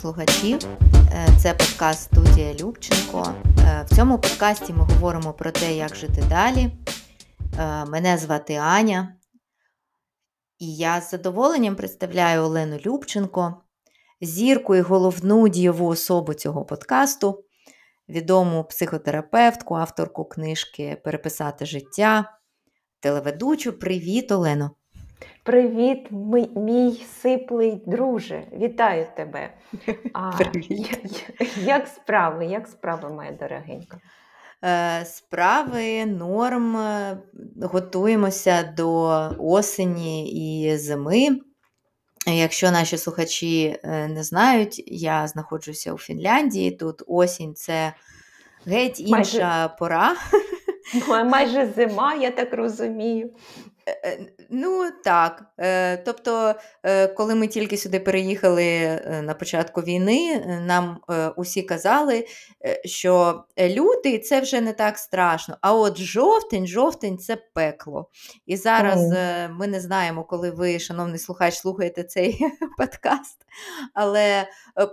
слухачів. Е, це подкаст студія Любченко. Е, в цьому подкасті ми говоримо про те, як жити далі. Е, мене звати Аня, і я з задоволенням представляю Олену Любченко, зірку і головну дієву особу цього подкасту, відому психотерапевтку, авторку книжки Переписати життя, телеведучу. Привіт, Олено! Привіт, мій, мій сиплий друже, вітаю тебе. А, Привіт. Як справи, як справи, моя дорогенька? Е, справи, норм, готуємося до осені і зими. Якщо наші слухачі е, не знають, я знаходжуся у Фінляндії. Тут осінь це геть інша майже, пора. Майже зима, я так розумію. Е, ну так. Е, тобто, е, коли ми тільки сюди переїхали на початку війни, нам усі казали, що лютий це вже не так страшно. А от жовтень, жовтень це пекло. І зараз mm. ми не знаємо, коли ви, шановний слухач, слухаєте цей подкаст, але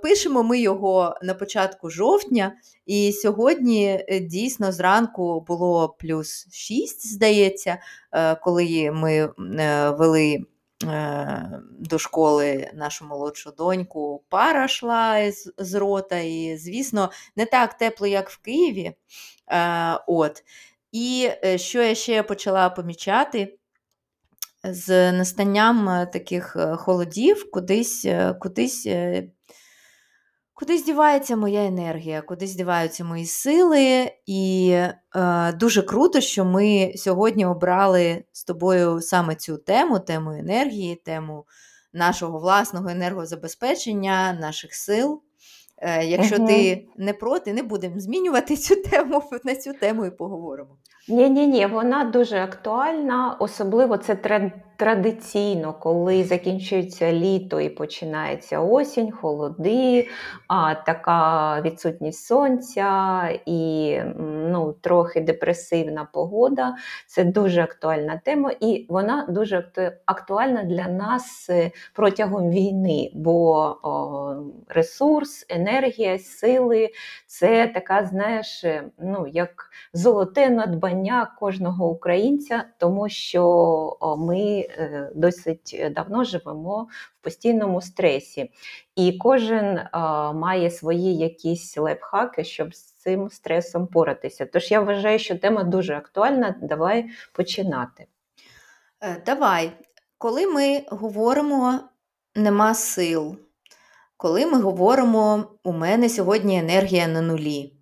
пишемо ми його на початку жовтня, і сьогодні дійсно зранку було плюс 6, здається, коли ми е, вели е, до школи нашу молодшу доньку, пара йшла з, з рота, і, звісно, не так тепло, як в Києві. Е, от. І що я ще почала помічати? З настанням таких холодів кудись кудись Кудись дівається моя енергія, кудись діваються мої сили, і е, дуже круто, що ми сьогодні обрали з тобою саме цю тему, тему енергії, тему нашого власного енергозабезпечення, наших сил. Е, Якщо угу. ти не проти, не будемо змінювати цю тему на цю тему і поговоримо. Ні, ні, ні, вона дуже актуальна, особливо це традиційно, коли закінчується літо і починається осінь, холоди, а така відсутність сонця і ну, трохи депресивна погода. Це дуже актуальна тема, і вона дуже актуальна для нас е, протягом війни, бо ресурс, енергія, сили це така, знаєш, е, ну, як золоте надбання кожного українця, тому що ми. Е, досить давно живемо в постійному стресі, і кожен має свої якісь лайфхаки, щоб з цим стресом поратися. Тож я вважаю, що тема дуже актуальна. Давай починати. Е, давай, коли ми говоримо нема сил, коли ми говоримо, у мене сьогодні енергія на нулі.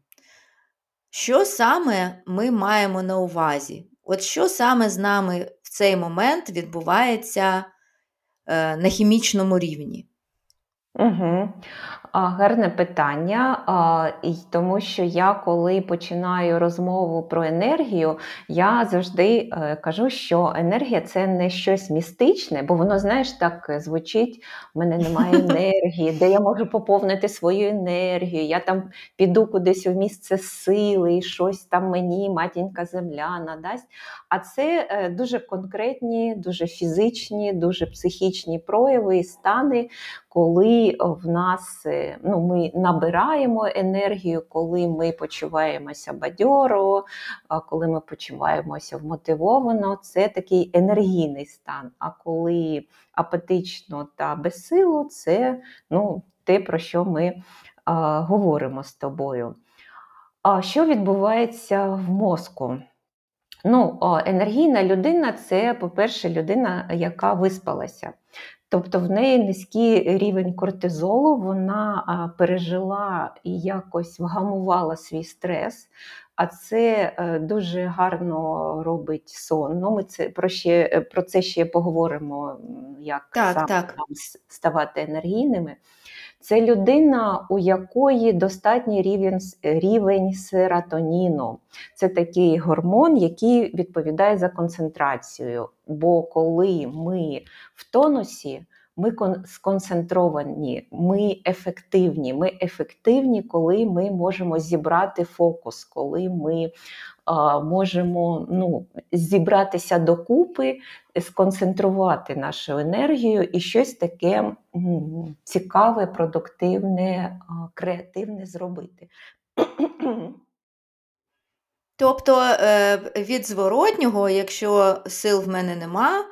Що саме ми маємо на увазі? От що саме з нами в цей момент відбувається е, на хімічному рівні? Угу. Гарне питання, тому що я, коли починаю розмову про енергію, я завжди е, кажу, що енергія це не щось містичне, бо воно, знаєш, так звучить: у мене немає енергії, де я можу поповнити свою енергію, я там піду кудись у місце сили, і щось там мені, матінька земля надасть. А це е, дуже конкретні, дуже фізичні, дуже психічні прояви і стани, коли в нас ну, ми набираємо енергію, коли ми почуваємося бадьоро, коли ми почуваємося вмотивовано, це такий енергійний стан. А коли апатично та безсилу, це ну, те, про що ми а, говоримо з тобою. А що відбувається в мозку? Ну, Енергійна людина це, по-перше, людина, яка виспалася. Тобто в неї низький рівень кортизолу, вона пережила і якось вгамувала свій стрес, а це е, дуже гарно робить сон. Ну, Ми це про ще е, про це ще поговоримо, як так, саме так. ставати енергійними. Це людина, у якої достатній рівень рівень серотоніну. Це такий гормон, який відповідає за концентрацію. Бо коли ми в тонусі, ми сконцентровані, ми ефективні. Ми ефективні, коли ми можемо зібрати фокус, коли ми а, можемо ну, зібратися докупи, сконцентрувати нашу енергію і щось таке цікаве, продуктивне, креативне зробити. Тобто е, від зворотнього, якщо сил в мене нема,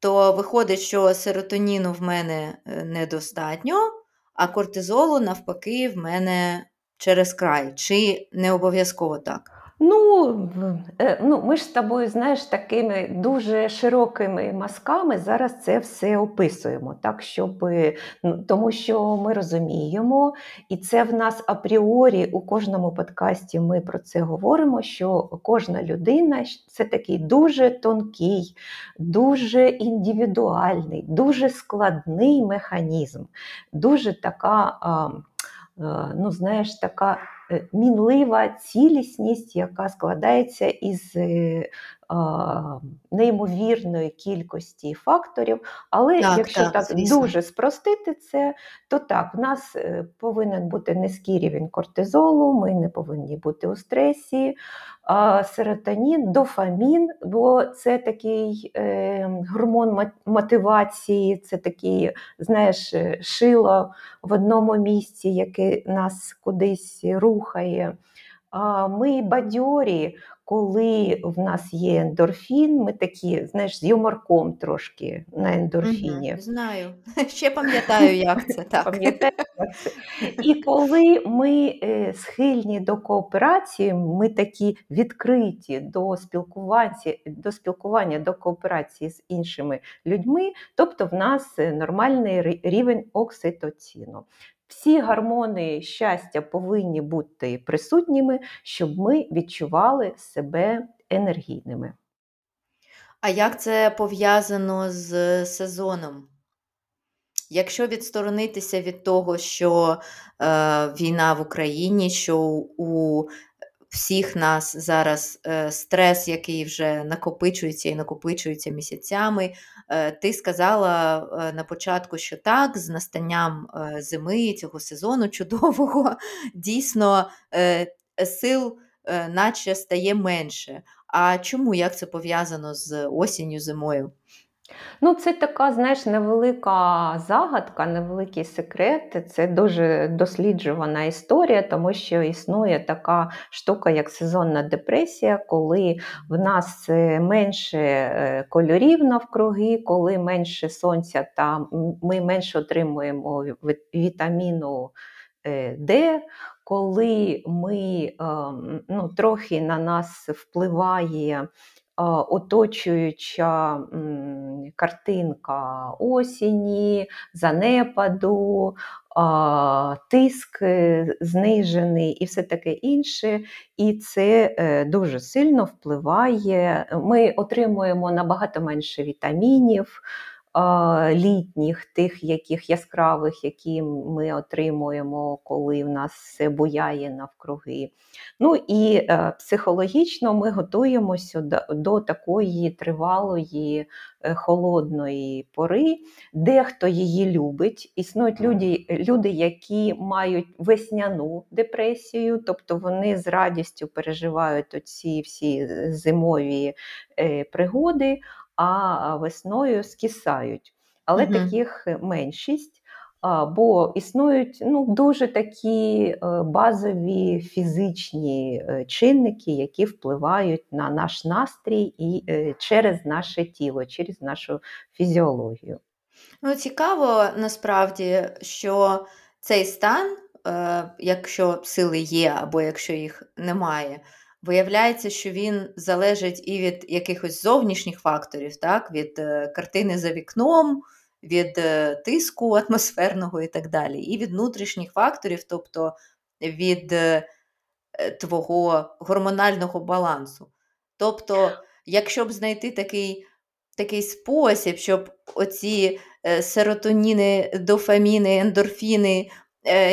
то виходить, що серотоніну в мене е, недостатньо, а кортизолу, навпаки, в мене через край. Чи не обов'язково так? Ну, е, ну, ми ж з тобою, знаєш, такими дуже широкими мазками зараз це все описуємо, так, щоб, ну, тому що ми розуміємо, і це в нас апріорі у кожному подкасті ми про це говоримо, що кожна людина це такий дуже тонкий, дуже індивідуальний, дуже складний механізм, дуже така, ну, знаєш, така. Мінлива цілісність, яка складається із е, неймовірної кількості факторів. Але так, якщо так, так дуже спростити це, то так, в нас е, повинен бути низький рівень кортизолу, ми не повинні бути у стресі, серотонін, дофамін, бо це такий е, гормон мотивації, це такий, знаєш, шило в одному місці, яке нас кудись рухає. Ми бадьорі, коли в нас є ендорфін, ми такі, знаєш, з юморком трошки на ендорфіні. Угу, Знаю. Ще пам'ятаю, як це так. Пам'ятаю, як це. І коли ми е, схильні до кооперації, ми такі відкриті до спілкування, до спілкування, до кооперації з іншими людьми, тобто в нас е, нормальний рівень окситоціну. Всі гармони щастя повинні бути присутніми, щоб ми відчували себе енергійними. А як це пов'язано з сезоном? Якщо відсторонитися від того, що е, війна в Україні, що у всіх нас зараз е, стрес, який вже накопичується і накопичується місяцями. Е, ти сказала е, на початку, що так, з настанням зими цього сезону чудового, дійсно сил наче стає менше. А чому як це пов'язано з осінню зимою? Ну, це така, знаєш, невелика загадка, невеликий секрет. Це дуже досліджувана історія, тому що існує така штука, як сезонна депресія, коли в нас е, менше е, кольорів навкруги, коли менше сонця, та ми менше отримуємо вітаміну Д. Коли ми ем, ну, трохи на нас впливає оточуюча картинка осені, занепаду, тиск е, знижений і все таке інше. І це е, дуже сильно впливає. Ми отримуємо набагато менше вітамінів літніх, тих яких яскравих, які ми отримуємо, коли в нас все буяє навкруги. Ну і е, психологічно ми готуємося до, до такої тривалої е, холодної пори, дехто її любить. Існують люди, люди, які мають весняну депресію, тобто вони з радістю переживають оці всі зимові е, пригоди а весною скисають. Але угу. таких меншість. Бо існують ну, дуже такі е, базові фізичні е, чинники, які впливають на наш настрій і е, через наше тіло, через нашу фізіологію. Ну, Цікаво насправді, що цей стан, якщо сили є або якщо їх немає, Виявляється, що він залежить і від якихось зовнішніх факторів, так? від е, картини за вікном, від е, тиску атмосферного і так далі, і від внутрішніх факторів, тобто від е, твого гормонального балансу. Тобто, якщо б знайти такий такий спосіб, щоб оці серотоніни, дофаміни, ендорфіни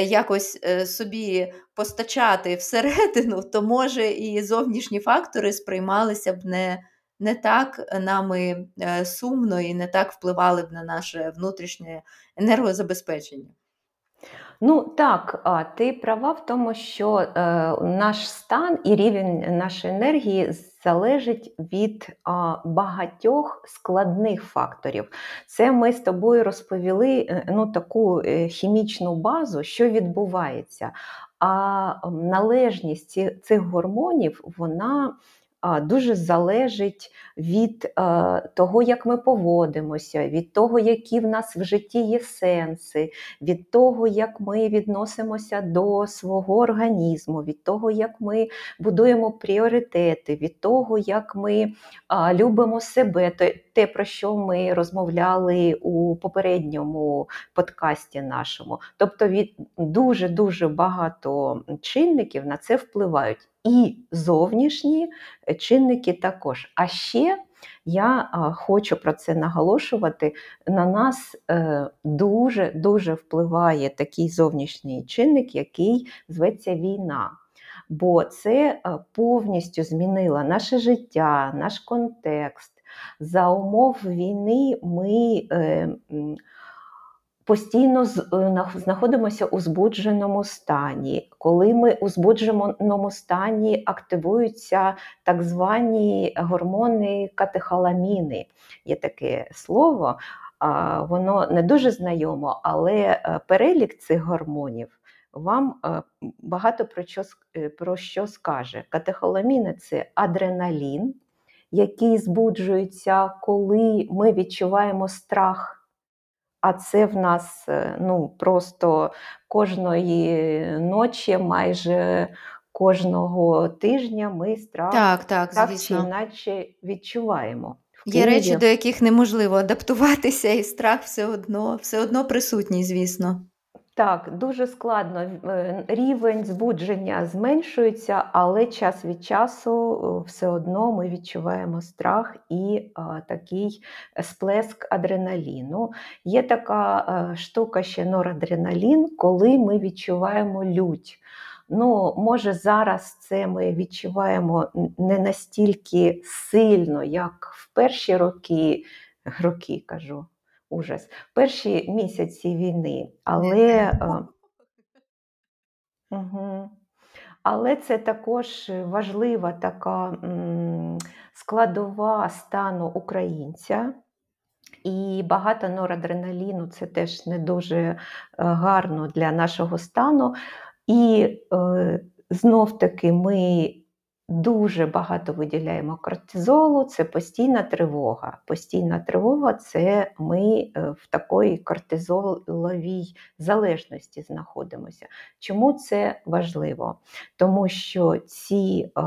якось е, собі постачати всередину, то може і зовнішні фактори сприймалися б не не так нами е, сумно і не так впливали б на наше внутрішнє енергозабезпечення. Ну так, ти права в тому, що е, наш стан і рівень нашої енергії залежить від багатьох складних факторів. Це ми з тобою розповіли е, ну, таку е, хімічну базу, що відбувається. А належність цих гормонів, вона дуже залежить від того, як ми поводимося, від того, які в нас в житті є сенси, від того, як ми відносимося до свого організму, від того, як ми будуємо пріоритети, від того, як ми любимо себе, те, про що ми розмовляли у попередньому подкасті нашому. Тобто від дуже-дуже багато чинників на це впливають і зовнішні е, чинники також. А ще я хочу про це наголошувати. На нас дуже-дуже впливає такий зовнішній чинник, який зветься війна. Бо це е, повністю змінило наше життя, наш контекст. За умов війни ми е, постійно е, знаходимося у збудженому стані. Коли ми у збудженому стані активуються так звані гормони катехаламіни, є таке слово, воно не дуже знайомо, але е, перелік цих гормонів. Вам е, багато про що про що скаже. Катехоламіни це адреналін, який збуджується, коли ми відчуваємо страх. А це в нас е, ну, просто кожної ночі, майже кожного тижня ми страх так, так, так чи іначе відчуваємо. Є речі, до яких неможливо адаптуватися, і страх все одно, все одно присутній, звісно. Так, дуже складно. Е, рівень збудження зменшується, але час від часу е, все одно ми відчуваємо страх і а, такий сплеск адреналіну. Є така а, штука ще норадреналін, коли ми відчуваємо лють. Ну, Може, зараз це ми відчуваємо не настільки сильно, як в перші роки, роки кажу ужас. Перші місяці війни, але угу. але це також важлива така складова стану українця. І багато норадреналіну це теж не дуже е, гарно для нашого стану. І е, знов таки ми Дуже багато виділяємо кортизолу, це постійна тривога. Постійна тривога це ми е, в такої кортизоловій залежності знаходимося. Чому це важливо? Тому що ці е,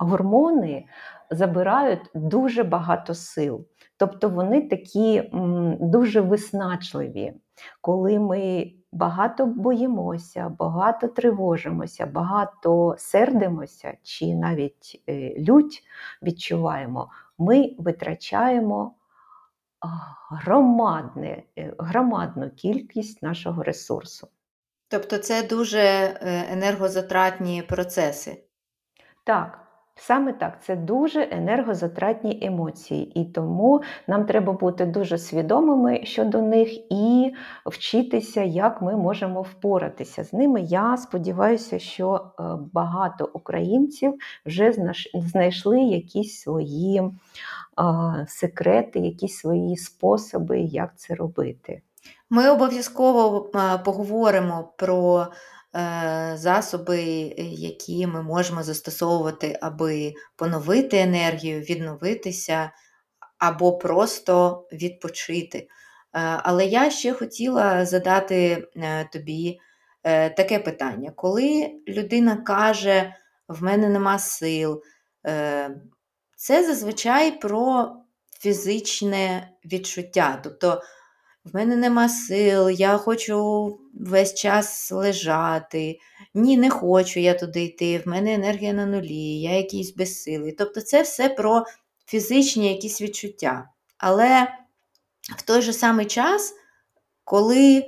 гормони забирають дуже багато сил. Тобто вони такі дуже виснажливі, коли ми багато боїмося, багато тривожимося, багато сердимося, чи навіть е, лють відчуваємо, ми витрачаємо громадне, е, громадну кількість нашого ресурсу. Тобто це дуже е, енергозатратні процеси. Так. Саме так, це дуже енергозатратні емоції, і тому нам треба бути дуже свідомими щодо них і вчитися, як ми можемо впоратися з ними. Я сподіваюся, що е, багато українців вже знайшли якісь свої секрети, якісь свої способи, як це робити. Ми обов'язково поговоримо про Е, засоби, які ми можемо застосовувати, аби поновити енергію, відновитися або просто відпочити. Е, але я ще хотіла задати е, тобі таке питання: коли людина каже, в мене нема сил, це зазвичай про фізичне відчуття. Тобто в мене нема сил, я хочу весь час лежати. Ні, не хочу я туди йти, в мене енергія на нулі, я якийсь безсилий. Тобто це все про фізичні якісь відчуття. Але в той же самий час, коли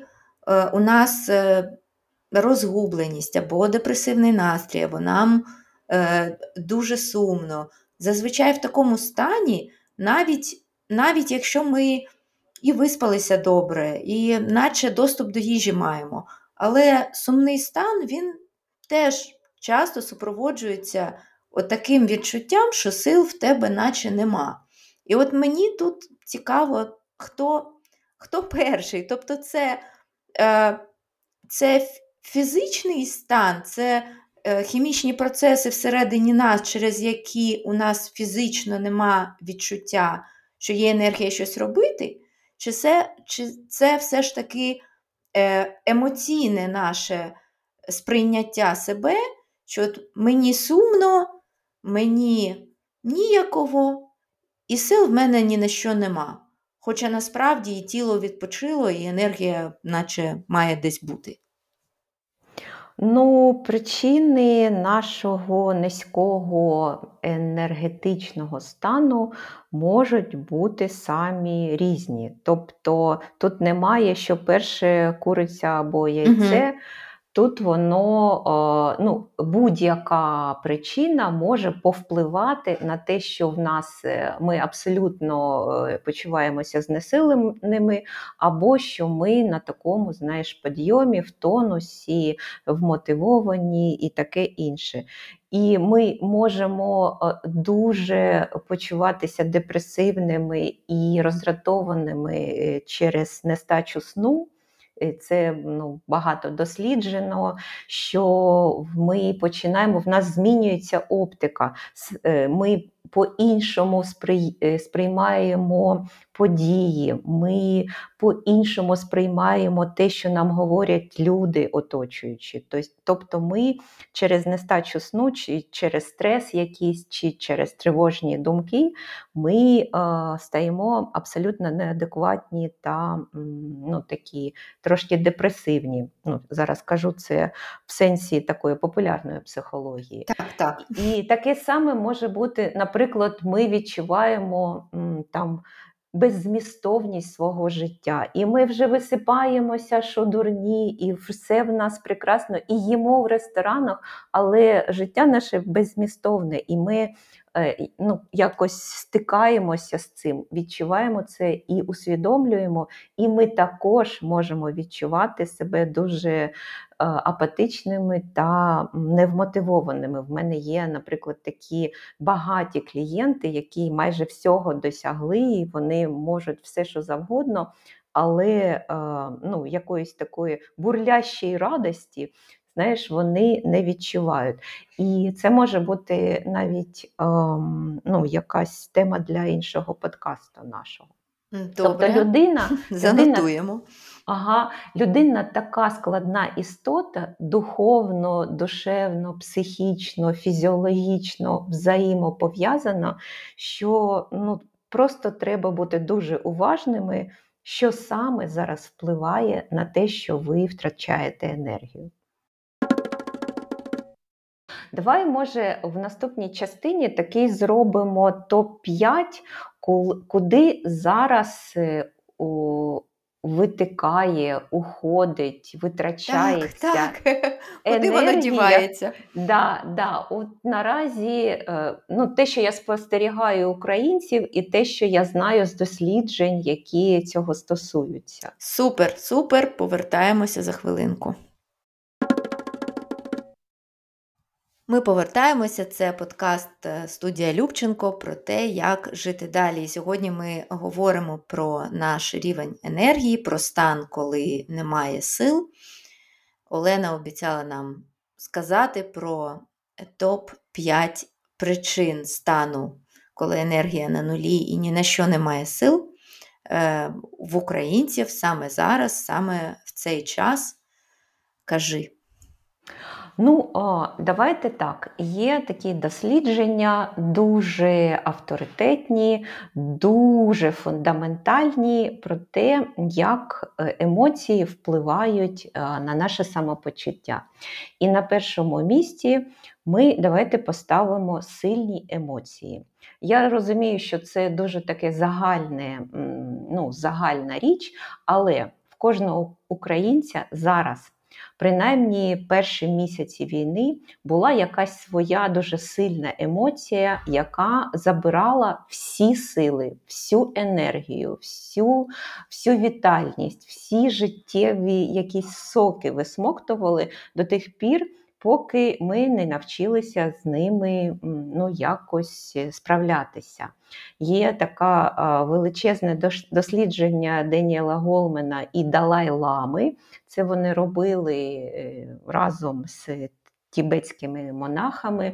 е, у нас е, розгубленість або депресивний настрій, або нам е, дуже сумно, зазвичай в такому стані, навіть, навіть якщо ми і виспалися добре, і наче доступ до їжі маємо. Але сумний стан він теж часто супроводжується таким відчуттям, що сил в тебе наче нема. І от мені тут цікаво, хто хто перший. Тобто, це, е, це фізичний стан, це е, хімічні процеси всередині нас, через які у нас фізично нема відчуття, що є енергія щось робити, чи це, чи це все ж таки е, емоційне наше сприйняття себе, що от мені сумно, мені ніяково, і сил в мене ні на що нема. Хоча насправді і тіло відпочило, і енергія, наче має десь бути. Ну, причини нашого низького енергетичного стану можуть бути самі різні. Тобто тут немає, що перше куриця або яйце. Угу. Тут воно ну, будь-яка причина може повпливати на те, що в нас е, ми абсолютно е, почуваємося знесиленими, або що ми на такому знаєш, підйомі, в тонусі, вмотивовані і таке інше. І ми можемо е, дуже почуватися депресивними і роздратованими через нестачу сну це ну, багато досліджено, що ми починаємо, в нас змінюється оптика. Е, ми по-іншому е, сприймаємо події, ми по-іншому сприймаємо те, що нам говорять люди, оточуючі. Тобто ми через нестачу сну, чи через стрес якийсь, чи через тривожні думки, ми е, стаємо абсолютно неадекватні та ну, такі трошки депресивні. Ну, Зараз кажу це в сенсі такої популярної психології. Так, так. І таке саме може бути, наприклад, ми відчуваємо там беззмістовність свого життя. І ми вже висипаємося, що дурні, і все в нас прекрасно, і їмо в ресторанах, але життя наше беззмістовне, і ми е, ну, якось стикаємося з цим, відчуваємо це і усвідомлюємо, і ми також можемо відчувати себе дуже апатичними та невмотивованими. В мене є, наприклад, такі багаті клієнти, які майже всього досягли, і вони можуть все, що завгодно, але е, ну, якоїсь такої бурлящої радості. Знаєш, вони не відчувають. І це може бути навіть ем, ну, якась тема для іншого подкасту нашого. Тобто Добре. Тобто людина, Занотуємо. Ага, людина така складна істота, духовно, душевно, психічно, фізіологічно взаємопов'язана, що ну, просто треба бути дуже уважними, що саме зараз впливає на те, що ви втрачаєте енергію. Давай, може, в наступній частині такий зробимо топ-5, куди зараз е, витикає, уходить, витрачається. Так, так. Куди воно дівається? Да, да. От Наразі е, ну, те, що я спостерігаю українців, і те, що я знаю з досліджень, які цього стосуються. Супер, супер. Повертаємося за хвилинку. Ми повертаємося. Це подкаст е, студія Любченко про те, як жити далі. І сьогодні ми говоримо про наш рівень енергії, про стан, коли немає сил. Олена обіцяла нам сказати про топ-5 причин стану, коли енергія на нулі і ні на що немає сил. Е, в українців саме зараз, саме в цей час. Кажи. Ну, давайте так. Є такі дослідження, дуже авторитетні, дуже фундаментальні про те, як е, емоції впливають е, на наше самопочуття. І на першому місці ми давайте поставимо сильні емоції. Я розумію, що це дуже таке загальне, ну, загальна річ, але в кожного українця зараз принаймні перші місяці війни була якась своя дуже сильна емоція, яка забирала всі сили, всю енергію, всю, всю вітальність, всі життєві якісь соки висмоктували. До тих пір поки ми не навчилися з ними ну, якось е, справлятися. Є таке величезне дослідження Деніела Голмена і Далай Лами. Це вони робили е, разом з тібетськими монахами.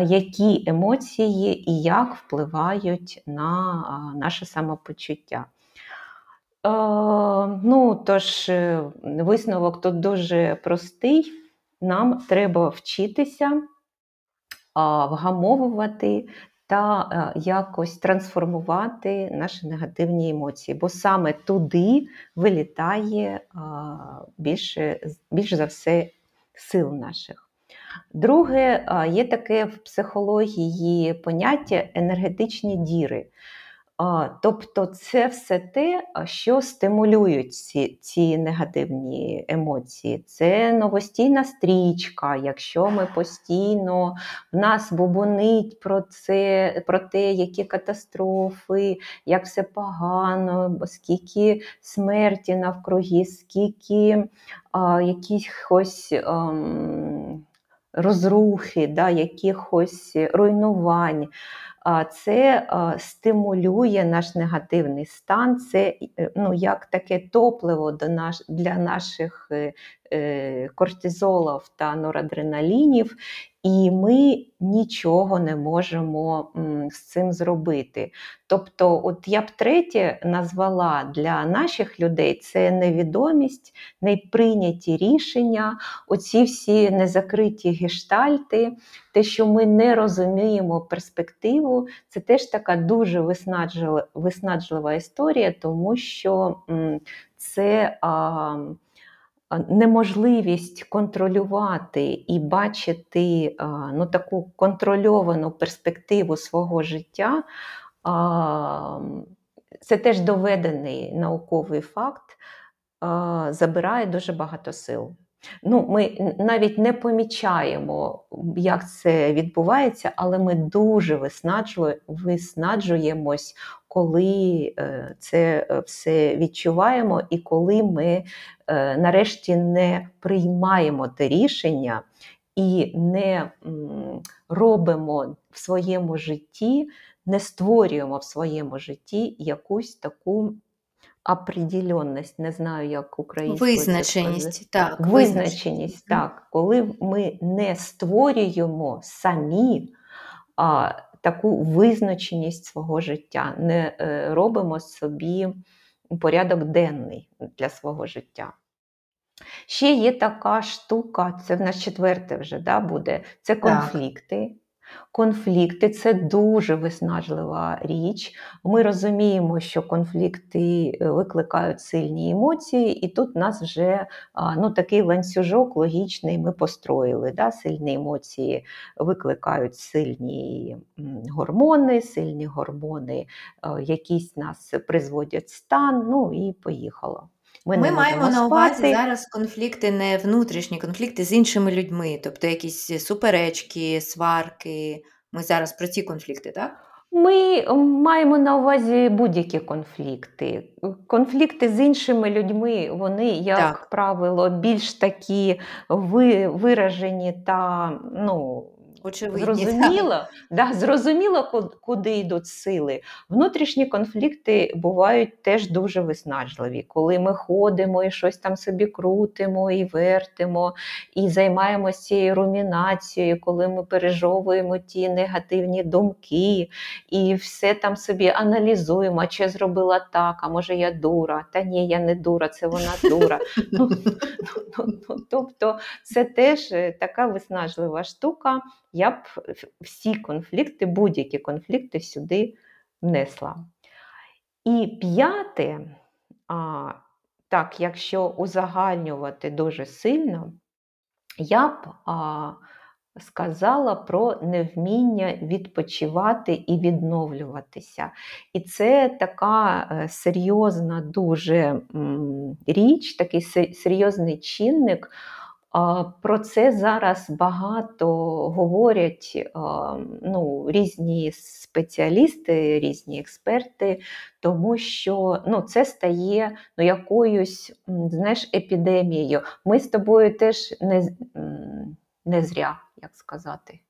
Які емоції і як впливають на наше самопочуття? Е, ну, тож, висновок тут дуже простий нам треба вчитися вгамовувати та е, якось трансформувати наші негативні емоції, бо саме туди вилітає більше, більш за все сил наших. Друге, є таке в психології поняття енергетичні діри. Тобто це все те, що стимулюють ці ці негативні емоції. Це новостійна стрічка, якщо ми постійно в нас бубонить про це, про те, які катастрофи, як все погано, скільки смерті навкруги, скільки а, якихось. А, ем, Розрухи, да, якихось руйнувань це стимулює наш негативний стан, це е, ну, як таке топливо до наш, для наших е, е, кортизолів та норадреналінів, і ми нічого не можемо з цим зробити. Тобто, от я б третє назвала для наших людей це невідомість, неприйняті рішення, оці всі незакриті гештальти, те, що ми не розуміємо перспективу, це теж така дуже виснажлива, історія, тому що це. А, неможливість контролювати і бачити ну, таку контрольовану перспективу свого життя, це теж доведений науковий факт, забирає дуже багато сил. Ну, Ми навіть не помічаємо, як це відбувається, але ми дуже виснаджуємось, коли е, це е, все відчуваємо, і коли ми е, нарешті не приймаємо те рішення і не робимо в своєму житті, не створюємо в своєму житті якусь таку определенність, не знаю, як українською. Визначеність, так. Визначеність, так. Коли ми не створюємо самі а, таку визначеність свого життя, не е, робимо собі порядок денний для свого життя. Ще є така штука, це в нас четверте вже да, буде, це конфлікти. Конфлікти це дуже виснажлива річ. Ми розуміємо, що конфлікти е, викликають сильні емоції, і тут нас вже ну, такий ланцюжок логічний ми построїли. Да? Сильні емоції викликають сильні гормони, сильні гормони е, якісь нас призводять в стан, ну і поїхало. Ми, Ми маємо на увазі зараз конфлікти, не внутрішні конфлікти з іншими людьми, тобто якісь суперечки, сварки. Ми зараз про ці конфлікти, так? Ми маємо на увазі будь-які конфлікти. Конфлікти з іншими людьми, вони, як так. правило, більш такі виражені та ну, Очевидні, Зрозуміло, да, зрозуміло, куди йдуть сили. Внутрішні конфлікти бувають теж дуже виснажливі, коли ми ходимо і щось там собі крутимо і вертимо, і займаємося цією румінацією, коли ми пережовуємо ті негативні думки, і все там собі аналізуємо, а чи зробила так, а може я дура, та ні, я не дура, це вона дура. Ну, ну, ну, тобто це теж е, така виснажлива штука я б всі конфлікти, будь-які конфлікти сюди внесла. І п'яте, а, так, якщо узагальнювати дуже сильно, я б а, сказала про невміння відпочивати і відновлюватися. І це така е, серйозна дуже річ, такий серйозний чинник. Про це зараз багато говорять ну, різні спеціалісти, різні експерти, тому що ну, це стає ну, якоюсь знаєш, епідемією. Ми з тобою теж не не зря, як сказати.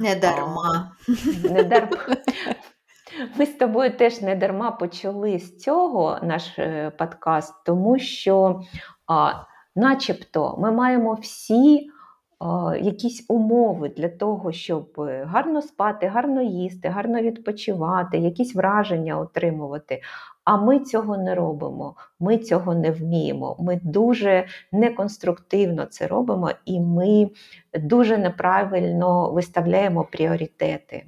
Не дарма. А, не дарма. Ми з тобою теж не дарма почали з цього наш е, подкаст, тому що а, начебто ми маємо всі а, якісь умови для того, щоб е, гарно спати, гарно їсти, гарно відпочивати, якісь враження отримувати. А ми цього не робимо, ми цього не вміємо. Ми дуже неконструктивно це робимо, і ми дуже неправильно виставляємо пріоритети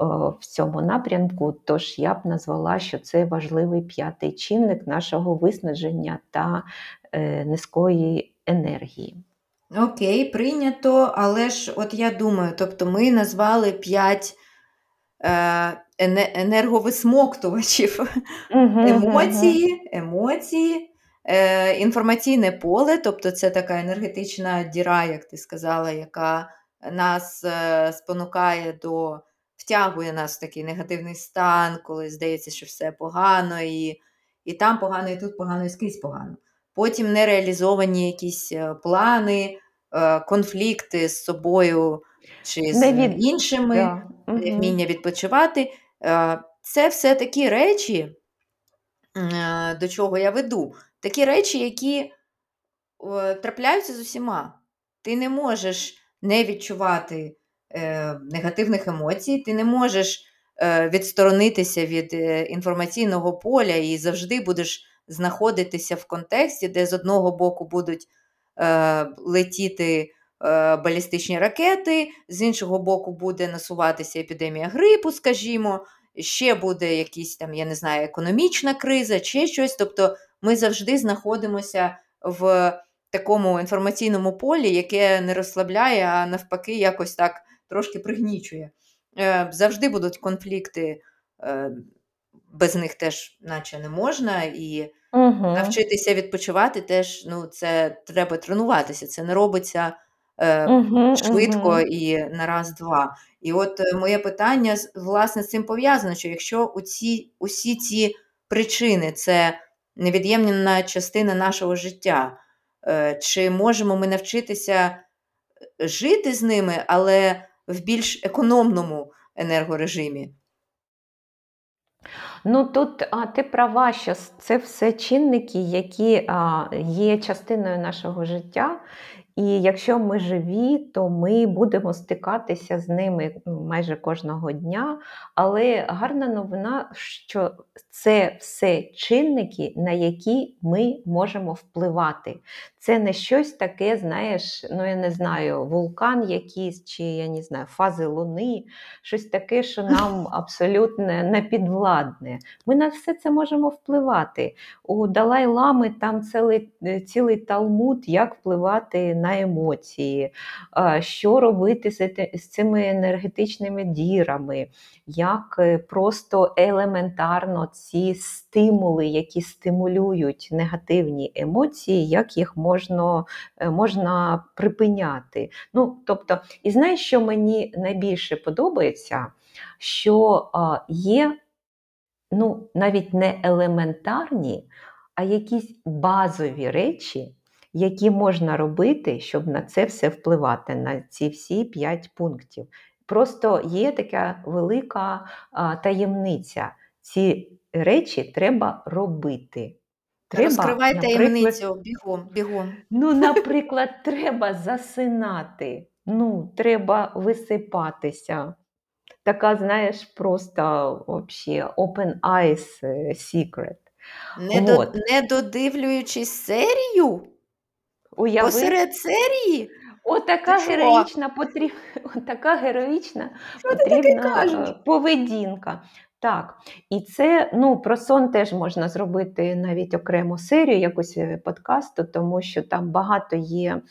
в цьому напрямку. Тож я б назвала, що це важливий п'ятий чинник нашого виснаження та е, низької енергії. Окей, прийнято, але ж от я думаю, тобто ми назвали п'ять е, енерговисмоктувачів емоції, емоції, е, інформаційне поле, тобто це така енергетична діра, як ти сказала, яка нас е, спонукає до втягує нас в такий негативний стан, коли здається, що все погано, і і там погано, і тут погано, і скрізь погано. Потім нереалізовані якісь е, плани, е, конфлікти з собою чи з від... іншими, да. невміння відпочивати. Е, це все такі речі, до чого я веду. Такі речі, які трапляються з усіма. Ти не можеш не відчувати е, негативних емоцій, ти не можеш е, відсторонитися від е, інформаційного поля і завжди будеш знаходитися в контексті, де з одного боку будуть е, летіти е, балістичні ракети, з іншого боку, буде насуватися епідемія грипу, скажімо. Ще буде якась там, я не знаю, економічна криза чи щось. Тобто ми завжди знаходимося в такому інформаційному полі, яке не розслабляє, а навпаки, якось так трошки пригнічує. Е, завжди будуть конфлікти, е, без них теж, наче не можна, і угу. навчитися відпочивати теж ну, це треба тренуватися. Це не робиться угу, швидко угу. і на раз-два. І от моє питання власне з цим пов'язане, що якщо оці, усі ці причини це невід'ємна частина нашого життя, чи можемо ми навчитися жити з ними, але в більш економному енергорежимі. Ну тут а, ти права, що це все чинники, які а, є частиною нашого життя, і якщо ми живі, то ми будемо стикатися з ними майже кожного дня. Але гарна новина, що це все чинники, на які ми можемо впливати. Це не щось таке, знаєш, ну я не знаю, вулкан якийсь, чи я не знаю, фази луни, щось таке, що нам абсолютно не підвладне. Ми на все це можемо впливати. У Далай Лами там цілий, цілий талмуд, як впливати на емоції, що робити з цими енергетичними дірами, як е, просто елементарно ці стимули, які стимулюють негативні емоції, як їх можна е, можна припиняти. Ну, тобто, І знаєш, що мені найбільше подобається, що є ну, навіть не елементарні, а якісь базові речі, які можна робити, щоб на це все впливати, на ці всі п'ять пунктів. Просто є така велика а, таємниця. Ці речі треба робити. Треба, Розкривай таємницю бігом, бігом. Ну, наприклад, треба засинати, ну, треба висипатися. Така, знаєш, просто вообще open eyes е, secret. Не, до, не додивлюючись серію? Уяви. Посеред серії? Отака героїчна потрібна, отака героїчна потрібна поведінка. Так, і це ну про сон теж можна зробити навіть окрему серію якусь е, подкасту, тому що там багато є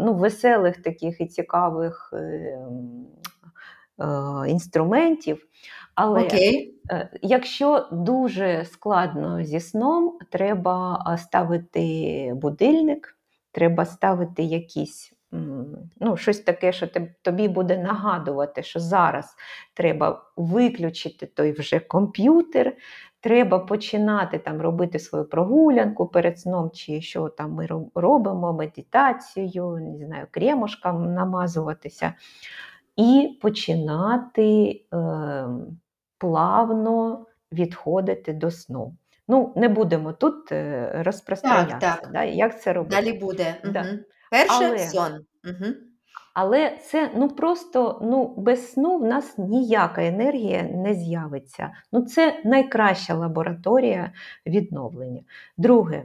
ну, веселих таких і цікавих е, е, інструментів. Але е, якщо дуже складно зі сном, треба ставити будильник, треба ставити якісь. Ну, щось таке, що тобі буде нагадувати, що зараз треба виключити той вже комп'ютер, треба починати там робити свою прогулянку перед сном, чи що там ми робимо, медитацію, не знаю, кремушкам намазуватися, і починати е, плавно відходити до сну. Ну, не будемо тут е, розпространятися, так. да, як це робити. Далі буде. Да. Угу. Перше Але- сон. Угу. Але це ну просто ну, без сну в нас ніяка енергія не з'явиться. Ну, це найкраща лабораторія відновлення. Друге,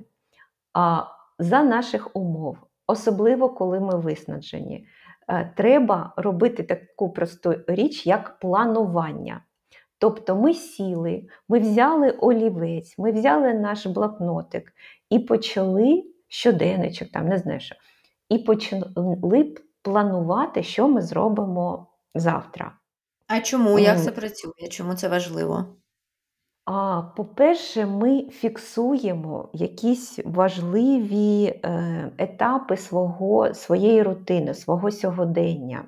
а, за наших умов, особливо коли ми виснажені, е, треба робити таку просту річ, як планування. Тобто ми сіли, ми взяли олівець, ми взяли наш блокнотик і почали щоденничок, там не знаю що, і почали планувати, що ми зробимо завтра. А чому? Як це працює? Чому це важливо? А, по-перше, ми фіксуємо якісь важливі е, етапи свого, своєї рутини, свого сьогодення.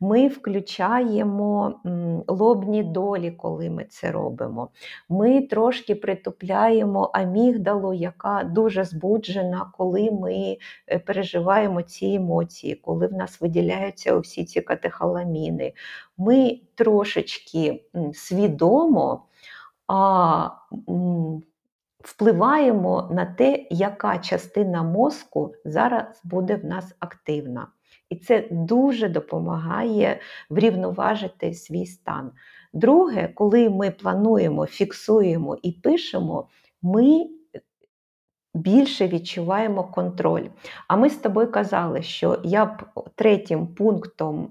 Ми включаємо лобні долі, коли ми це робимо. Ми трошки притупляємо амігдалу, яка дуже збуджена, коли ми е, переживаємо ці емоції, коли в нас виділяються всі ці катехоламіни. Ми трошечки свідомо а, впливаємо на те, яка частина мозку зараз буде в нас активна. І це дуже допомагає врівноважити свій стан. Друге, коли ми плануємо, фіксуємо і пишемо, ми більше відчуваємо контроль. А ми з тобою казали, що я б третім пунктом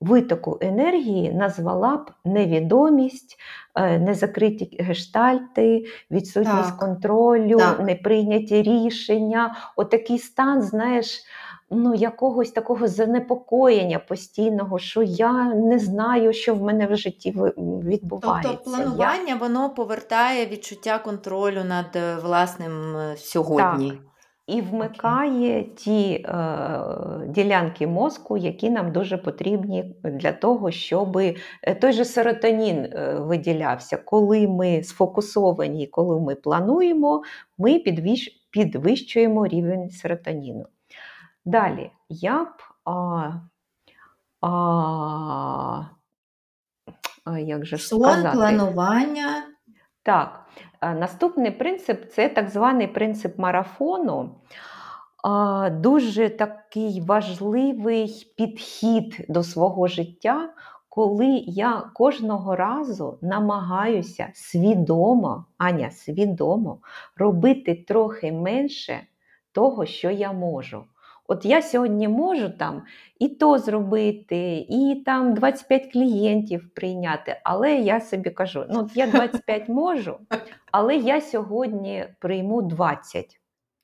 витоку енергії назвала б невідомість, е, незакриті гештальти, відсутність Так, контролю, так. неприйняті рішення, отакий стан, знаєш. Ну, якогось такого занепокоєння постійного, що я не знаю, що в мене в житті відбувається. Тобто Я- планування воно повертає відчуття контролю над е, власним е, сьогодні. Так. І вмикає ті е, ділянки мозку, які нам дуже потрібні для того, щоб той же серотонін е, виділявся. Коли ми сфокусовані, коли ми плануємо, ми підвищ, підвищуємо рівень серотоніну. Далі, я б. А, а, як же Сон, сказати? планування. Так, е, наступний принцип це так званий принцип марафону. Дуже такий важливий підхід до свого життя, коли я кожного разу намагаюся свідомо, Аня, свідомо робити трохи менше того, що я можу. От я сьогодні можу там і то зробити, і там 25 клієнтів прийняти, але я собі кажу: ну от я 25 можу, але я сьогодні прийму 20.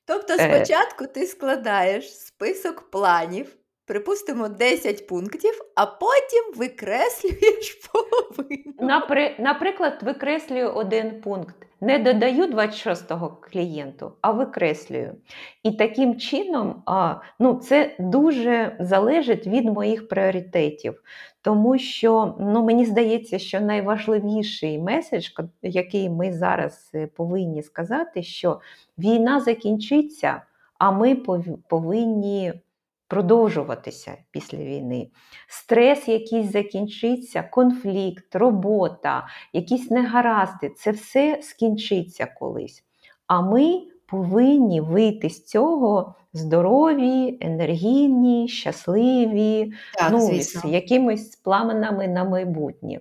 Тобто Е. спочатку ти складаєш список планів, припустимо, 10 пунктів, а потім викреслюєш половину. Напри... Наприклад, викреслюю один пункт. Не додаю 26-го клієнту, а викреслюю. І таким чином а, ну, це дуже залежить від моїх пріоритетів. Тому що ну, мені здається, що найважливіший меседж, який ми зараз е, повинні сказати, що війна закінчиться, а ми повинні продовжуватися після війни. Стрес якийсь закінчиться, конфлікт, робота, якісь негаразди це все скінчиться колись. А ми повинні вийти з цього здорові, енергійні, щасливі, Так, ну, звісно. з якимись планами на майбутнє.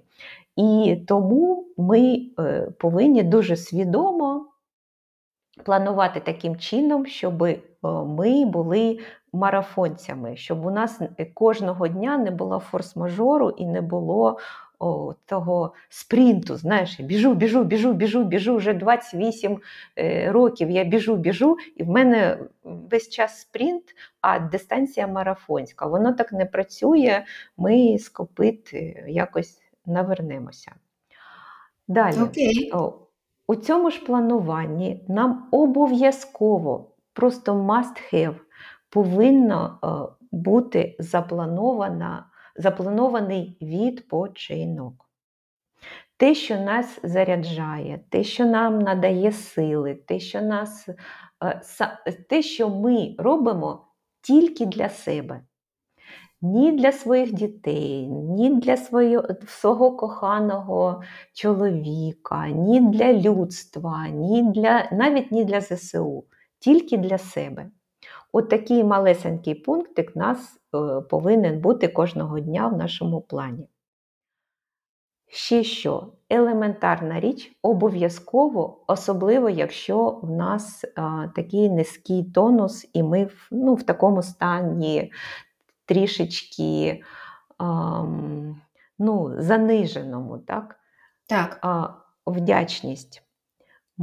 І тому ми е, повинні дуже свідомо планувати таким чином, щоб е, ми були марафонцями, щоб у нас е, кожного дня не було форс-мажору і не було о, того спринту. Знаєш, біжу, біжу, біжу, біжу, біжу. Вже 28 е, років я біжу, біжу, і в мене весь час спринт, а дистанція марафонська. Воно так не працює, ми з копит е, якось навернемося. Далі, Окей. У цьому ж плануванні нам обов'язково, просто must have, повинно е, бути запланована, запланований відпочинок. Те, що нас заряджає, те, що нам надає сили, те, що нас, е, те, що ми робимо тільки для себе. Ні для своїх дітей, ні для свого, коханого чоловіка, ні для людства, ні для, навіть ні для ЗСУ, тільки для себе. От такий малесенький пунктик нас е, повинен бути кожного дня в нашому плані. Ще що? Елементарна річ, обов'язково, особливо, якщо в нас а, такий низький тонус, і ми в, ну, в такому стані трішечки ем, ну, заниженому, так? Так. А, вдячність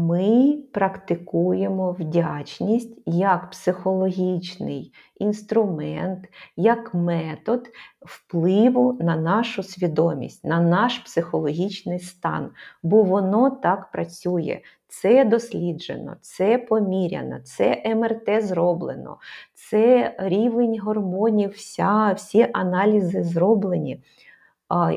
ми практикуємо вдячність як психологічний інструмент, як метод впливу на нашу свідомість, на наш психологічний стан, бо воно так працює. Це досліджено, це поміряно, це МРТ зроблено, це рівень гормонів, вся, всі аналізи зроблені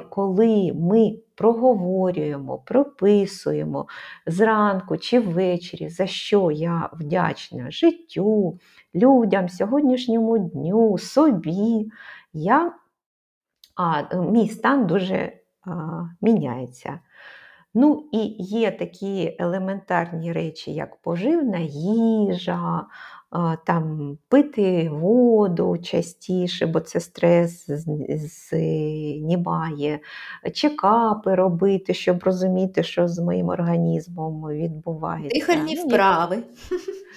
коли ми проговорюємо, прописуємо зранку чи ввечері, за що я вдячна життю, людям, сьогоднішньому дню, собі, я, а, мій стан дуже а, міняється. Ну і є такі елементарні речі, як поживна їжа, там Пити воду частіше, бо це стрес знімає, чекапи робити, щоб розуміти, що з моїм організмом відбувається. Дихальні ну, вправи.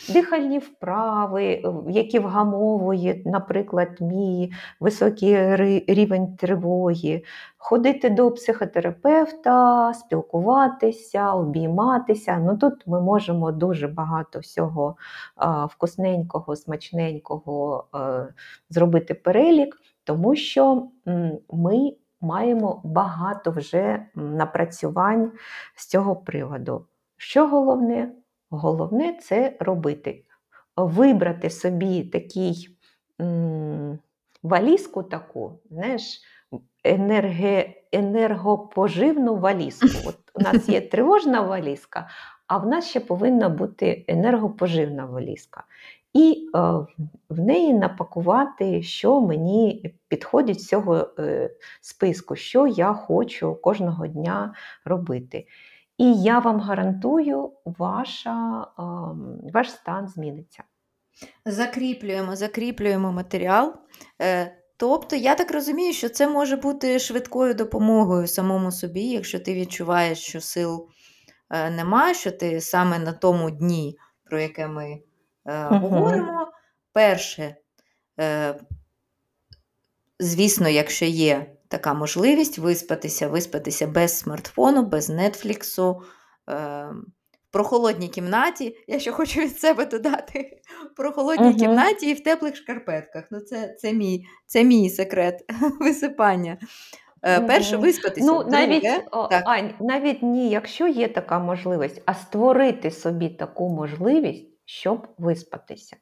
Дихальні вправи, які вгамовують, наприклад, мій високий рівень тривоги, ходити до психотерапевта, спілкуватися, обійматися. Ну Тут ми можемо дуже багато всього вкусненького, смачненького е, зробити перелік, тому що ми маємо багато вже напрацювань з цього приводу. Що головне? Головне це робити. Вибрати собі такий м, валізку таку, знаєш, енерге, енергопоживну валізку. От У нас є тривожна валізка, а в нас ще повинна бути енергопоживна валізка. І е, в неї напакувати, що мені підходить з цього е, списку, що я хочу кожного дня робити. І я вам гарантую, ваша, ваш стан зміниться. Закріплюємо, закріплюємо матеріал. Е, Тобто, я так розумію, що це може бути швидкою допомогою самому собі, якщо ти відчуваєш, що сил е, немає, що ти саме на тому дні, про яке ми е, говоримо. Перше, е, звісно, якщо є така можливість виспатися, виспатися без смартфону, без нетфліксу. Е, прохолодній кімнаті, я ще хочу від себе додати, в прохолодній uh-huh. кімнаті і в теплих шкарпетках. Ну, Це це, мій це мій секрет висипання. Uh-huh. Перше виспатися. Ну, навіть, о, Ань, навіть ні, якщо є така можливість, а створити собі таку можливість, щоб виспатися.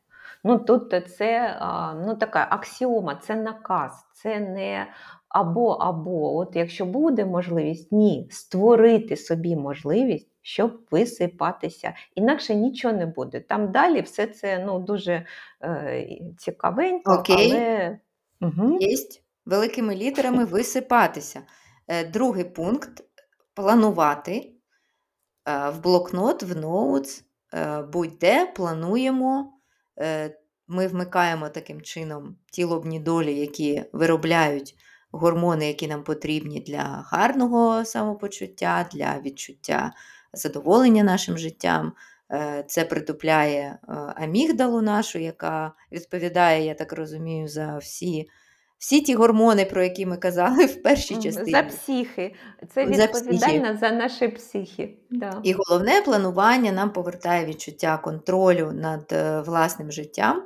Ну, Тут це ну, така аксіома, це наказ, це не або або. От Якщо буде можливість, ні, створити собі можливість щоб висипатися. Інакше нічого не буде. Там далі все це ну, дуже е, цікавенько, Окей. але угу. Є великими літерами висипатися. Е, другий пункт планувати е, в блокнот, в ноутс, будь-де плануємо. Ми вмикаємо таким чином ті лобні долі, які виробляють гормони, які нам потрібні для гарного самопочуття, для відчуття задоволення нашим життям. Е, це притупляє е, амігдалу нашу, яка відповідає, я так розумію, за всі всі ті гормони, про які ми казали в першій частині. За психи. Це За за наші психи. Да. І головне планування нам повертає відчуття контролю над е, власним життям.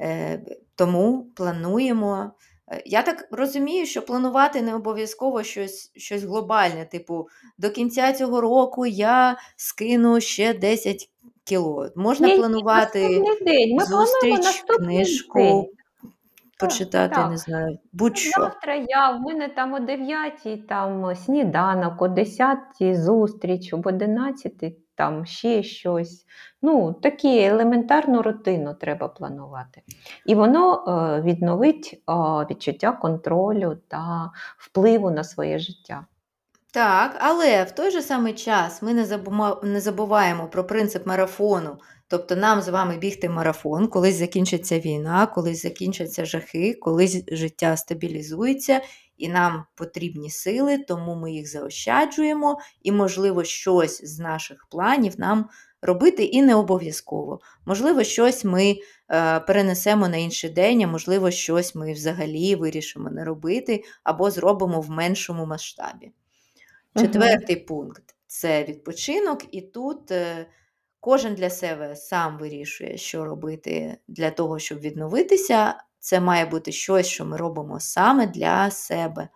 Е, Тому плануємо. Е, Я так розумію, що планувати не обов'язково щось, щось глобальне. Типу, до кінця цього року я скину ще 10 кіло. Можна Ні, ні, планувати наступний день. Ми зустріч, книжку, день. Почитати, так. не знаю, будь-що. Завтра я, в мене там о 9 там сніданок, о 10 зустріч, об 11 там ще щось. Ну, такі елементарну рутину треба планувати. І воно е, відновить е, відчуття контролю та впливу на своє життя. Так, але в той же самий час ми не не забуваємо про принцип марафону. Тобто нам з вами бігти марафон, колись закінчиться війна, колись закінчаться жахи, колись життя стабілізується, і нам потрібні сили, тому ми їх заощаджуємо, і, можливо, щось з наших планів нам робити і не обов'язково. Можливо, щось ми е, перенесемо на інший день, а можливо, щось ми взагалі вирішимо не робити або зробимо в меншому масштабі. Четвертий пункт це відпочинок, і тут е, кожен для себе сам вирішує, що робити для того, щоб відновитися. Це має бути щось, що ми робимо саме для себе.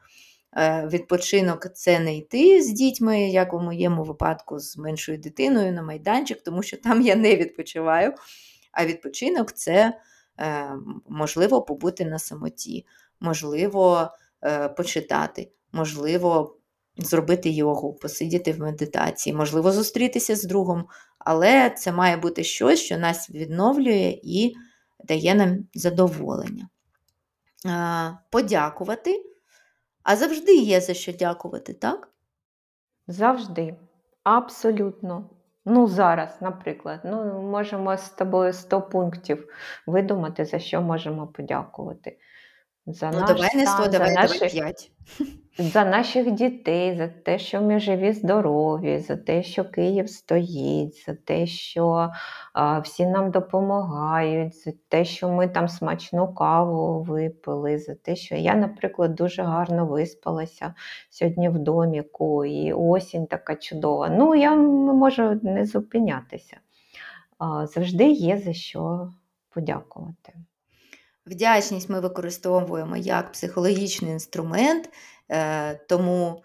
Е, Відпочинок це не йти з дітьми, як у моєму випадку, з меншою дитиною на майданчик, тому що там я не відпочиваю. А відпочинок це е, можливо побути на самоті, можливо е, почитати, можливо зробити йогу, посидіти в медитації, можливо, зустрітися з другом, але це має бути щось, що нас відновлює і дає нам задоволення. Подякувати. А завжди є за що дякувати, так? Завжди. Абсолютно. Ну, зараз, наприклад, ну, можемо з тобою 100 пунктів видумати, за що можемо подякувати. За Ну, наш давай не 100, стан, давай, за, давай наші, 5. за наших дітей, за те, що ми живі, здорові, за те, що Київ стоїть, за те, що а, всі нам допомагають, за те, що ми там смачну каву випили, за те, що я, наприклад, дуже гарно виспалася сьогодні в доміку, і осінь така чудова. Ну, я можу не зупинятися. А, Завжди є за що подякувати. Вдячність ми використовуємо як психологічний інструмент, е, тому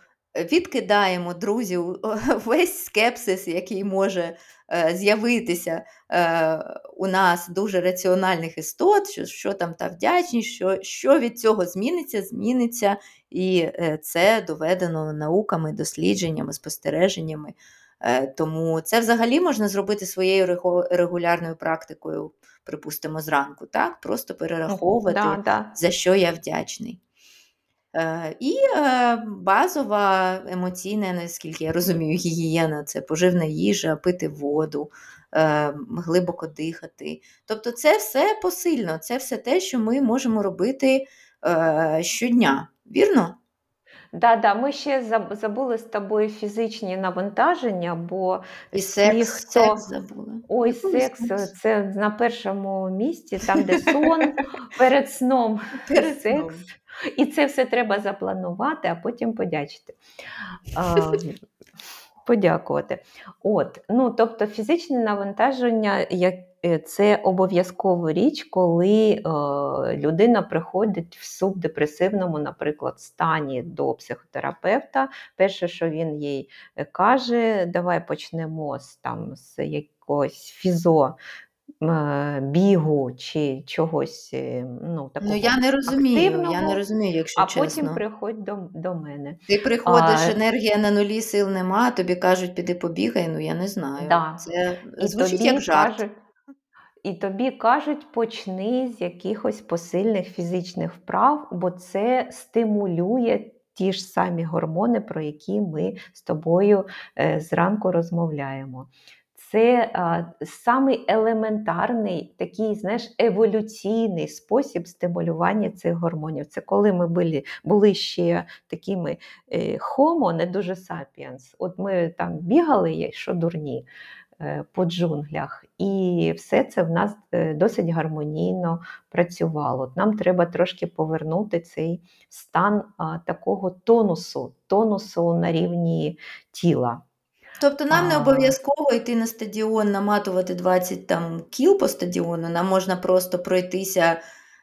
відкидаємо друзів весь скепсис, який може е, з'явитися е, у нас дуже раціональних істот, що, що там та вдячність, що, що від цього зміниться, зміниться, і це доведено науками, дослідженнями, спостереженнями. Е, Тому це взагалі можна зробити своєю регулярною практикою, припустимо, зранку, так? Просто перераховувати, Да, да. за що я вдячний. Е, І е, базова емоційна, наскільки я розумію, гігієна це поживна їжа, пити воду, глибоко дихати. Тобто, це все посильно, це все те, що ми можемо робити щодня. Вірно? Да, да, ми ще забули з тобою фізичні навантаження, бо І секс, хто секс забула. ой, Забули секс секс. це на першому місці, там, де сон перед сном, Перед секс. сном. І це все треба запланувати, а потім подячити. А, подякувати. От, ну, тобто фізичне навантаження як, це обов'язкова річ, коли е, людина приходить в субдепресивному, наприклад, стані до психотерапевта. Перше, що він їй е, каже, давай почнемо з, там, з якогось фізо. е, Бігу чи чогось е, ну, такого Ну, я не розумію, я не розумію, якщо а чесно. потім приходь до, до мене. Ти приходиш, А, енергія на нулі, сил нема, тобі кажуть, піди побігай, ну я не знаю. Да. Це звучить як жарт. кажуть, і тобі кажуть, почни з якихось посильних фізичних вправ, бо це стимулює ті ж самі гормони, про які ми з тобою е, зранку розмовляємо. Це а, самий елементарний, такий, знаєш, еволюційний спосіб стимулювання цих гормонів. Це коли ми були, були ще такими е, не дуже sapiens. От ми там бігали, що дурні. Е, по джунглях. І все це в нас е, досить гармонійно працювало. Нам треба трошки повернути цей стан такого тонусу, тонусу на рівні тіла. Тобто нам не обов'язково йти на стадіон, наматувати 20 там кіл по стадіону, нам можна просто пройтися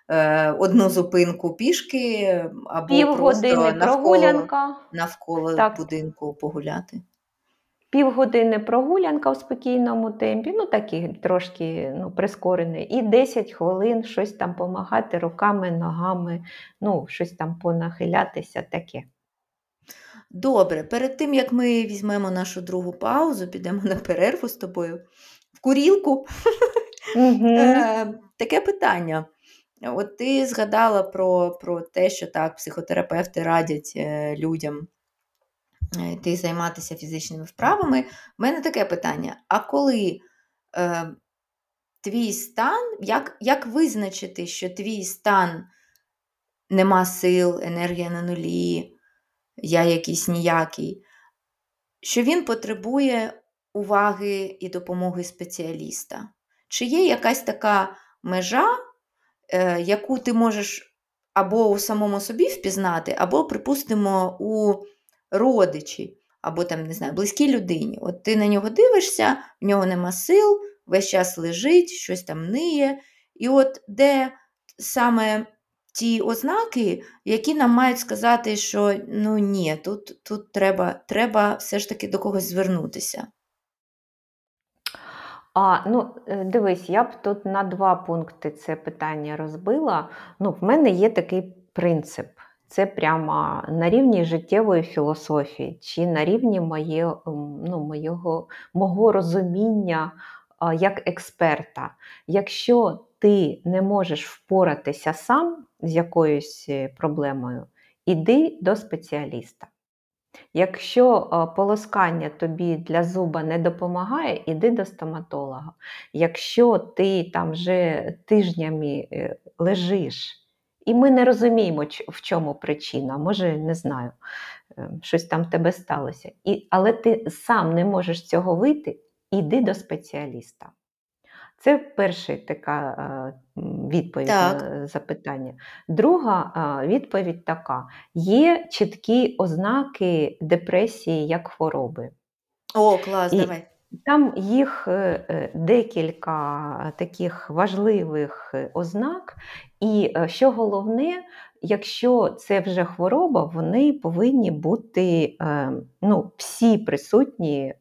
е, одну зупинку пішки або Півгодини просто навколо, прогулянка. навколо Так. будинку погуляти. Півгодини прогулянка в спокійному темпі, ну такі трошки ну, прискорений, і 10 хвилин щось там помагати руками, ногами, ну, щось там понахилятися таке. Добре, перед тим як ми візьмемо нашу другу паузу, підемо на перерву з тобою в курілку. Угу. Е, таке питання. От ти згадала про, про те, що так, психотерапевти радять е, людям йти займатися фізичними вправами. У мене таке питання: а коли е, твій стан, як, як визначити, що твій стан нема сил, енергія на нулі, я якийсь ніякий, що він потребує уваги і допомоги спеціаліста? Чи є якась така межа, е, яку ти можеш або у самому собі впізнати, або, припустимо, у родичі, або там, не знаю, близькій людині. От ти на нього дивишся, в нього нема сил, весь час лежить, щось там ниє. І от де саме ті ознаки, які нам мають сказати, що ну ні, тут, тут треба, треба все ж таки до когось звернутися. А, ну, е, дивись, я б тут на два пункти це питання розбила. Ну, в мене є такий принцип. Це прямо на рівні життєвої філософії, чи на рівні моє, ну, моєго, мого розуміння як експерта. Якщо ти не можеш впоратися сам з якоюсь е, проблемою, іди до спеціаліста. Якщо полоскання тобі для зуба не допомагає, іди до стоматолога. Якщо ти там вже тижнями е, лежиш, і ми не розуміємо, в чому причина, може, не знаю, е, щось там в тебе сталося. І, але ти сам не можеш з цього вийти, іди до спеціаліста. Це перша така е, відповідь Так. на запитання. Друга е, відповідь така: є чіткі ознаки депресії як хвороби. О, клас, І- давай. Там їх декілька таких важливих ознак, і е, що головне, якщо це вже хвороба, вони повинні бути е, ну, всі присутні е,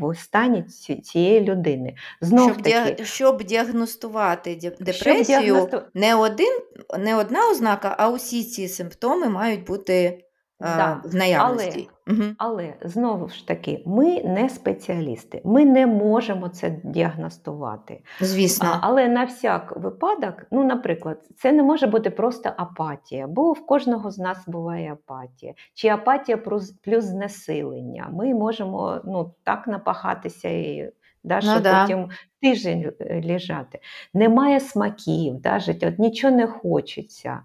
в стані цієї людини. Знов Щоб, таки, щоб діагностувати депресію, депресію, діагносту- не, один, не одна ознака, а усі ці симптоми мають бути Да, в наявності. Мгм. Але знову ж таки, ми не спеціалісти, ми не можемо це діагностувати. Звісно. А, але на всяк випадок, ну, наприклад, це не може бути просто апатія, бо в кожного з нас буває апатія, чи апатія плюс, знесилення. Ми можемо ну, так напахатися і да, Ну що да. потім тиждень е, лежати. Немає смаків, да, життя, от нічого не хочеться.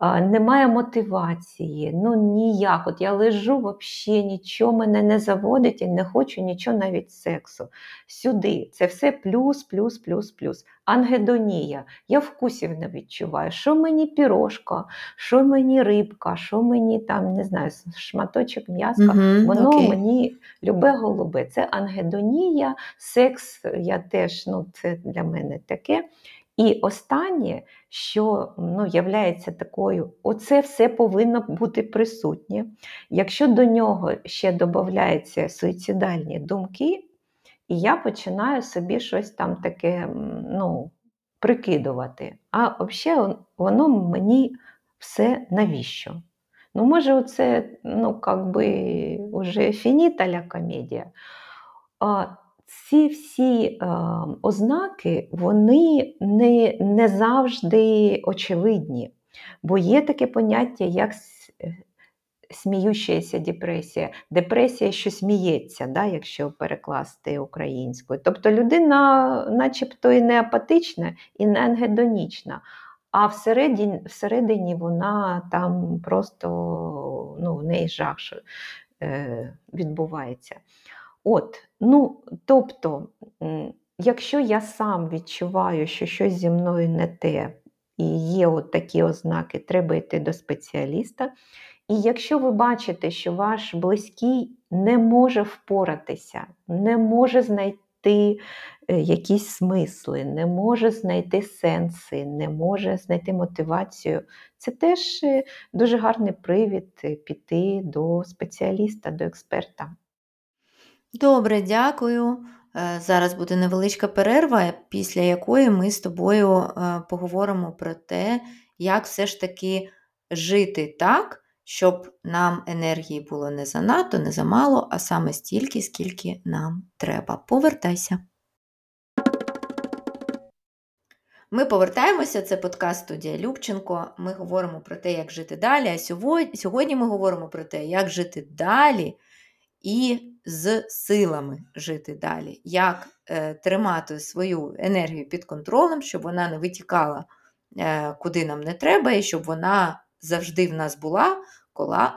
Немає мотивації, ну ніяк. От я лежу, взагалі нічого мене не заводить і не хочу нічого навіть сексу. Сюди це все плюс, плюс, плюс, плюс. Ангедонія. Я вкусів не відчуваю. Що мені пірожка, що мені рибка, що мені там, не знаю, шматочок м'яска. Мгм, Воно окей. мені любе голубе. Це ангедонія, секс, я теж, ну, це для мене таке. І останнє, що ну, являється такою, оце все повинно бути присутнє. Якщо до нього ще додаються суїцидальні думки, і я починаю собі щось там таке ну, прикидувати. А взагалі воно мені все навіщо? Ну, може, оце, ну, как би, уже фініталя комедія. Ці всі е, ознаки, вони не, не завжди очевидні, бо є таке поняття, як е, сміючася депресія. Депресія, що сміється, да, якщо перекласти українською. Тобто людина начебто і не апатична, і не ангедонічна, а всередині, всередині вона там просто ну, в неї жах е, відбувається. От, ну, тобто, якщо я сам відчуваю, що щось зі мною не те, і є от такі ознаки, треба йти до спеціаліста. І якщо ви бачите, що ваш близький не може впоратися, не може знайти е, якісь смисли, не може знайти сенси, не може знайти мотивацію, це теж е, дуже гарний привід е, піти до спеціаліста, до експерта. Добре, дякую. Зараз буде невеличка перерва, після якої ми з тобою поговоримо про те, як все ж таки жити так щоб нам енергії було не занадто, не замало, а саме стільки, скільки нам треба. Повертайся. Ми повертаємося, це подкаст студія Любченко. Ми говоримо про те, як жити далі. А сьогодні ми говоримо про те, як жити далі і з силами жити далі, як е, тримати свою енергію під контролем, щоб вона не витікала е, куди нам не треба, і щоб вона завжди в нас була,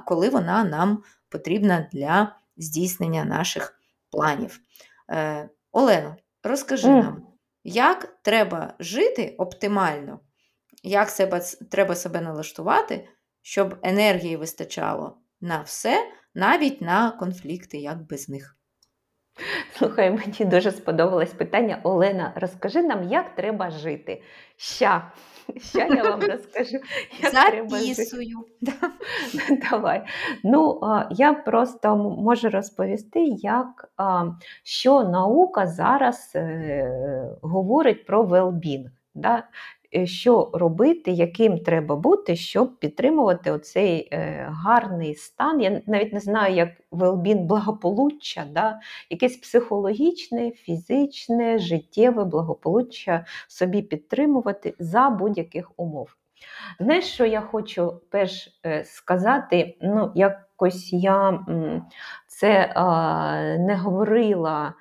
коли вона нам потрібна для здійснення наших планів. Е, Олено, розкажи mm. нам, як треба жити оптимально, як себе, треба себе налаштувати, щоб енергії вистачало на все, навіть на конфлікти, як без них. Слухай, мені дуже сподобалось питання. Олена, розкажи нам, як треба жити. Ща, ща я вам розкажу. як Записую. треба жити. Давай. Ну, Я просто можу розповісти, як що наука зараз е, говорить про well-being. Да? Е, що робити, яким треба бути, щоб підтримувати оцей е, гарний стан. Я навіть не знаю, як велбін благополуччя, да? якесь психологічне, фізичне, життєве благополуччя собі підтримувати за будь-яких умов. Знаєш, що я хочу перш е, сказати, ну, якось я це не говорила,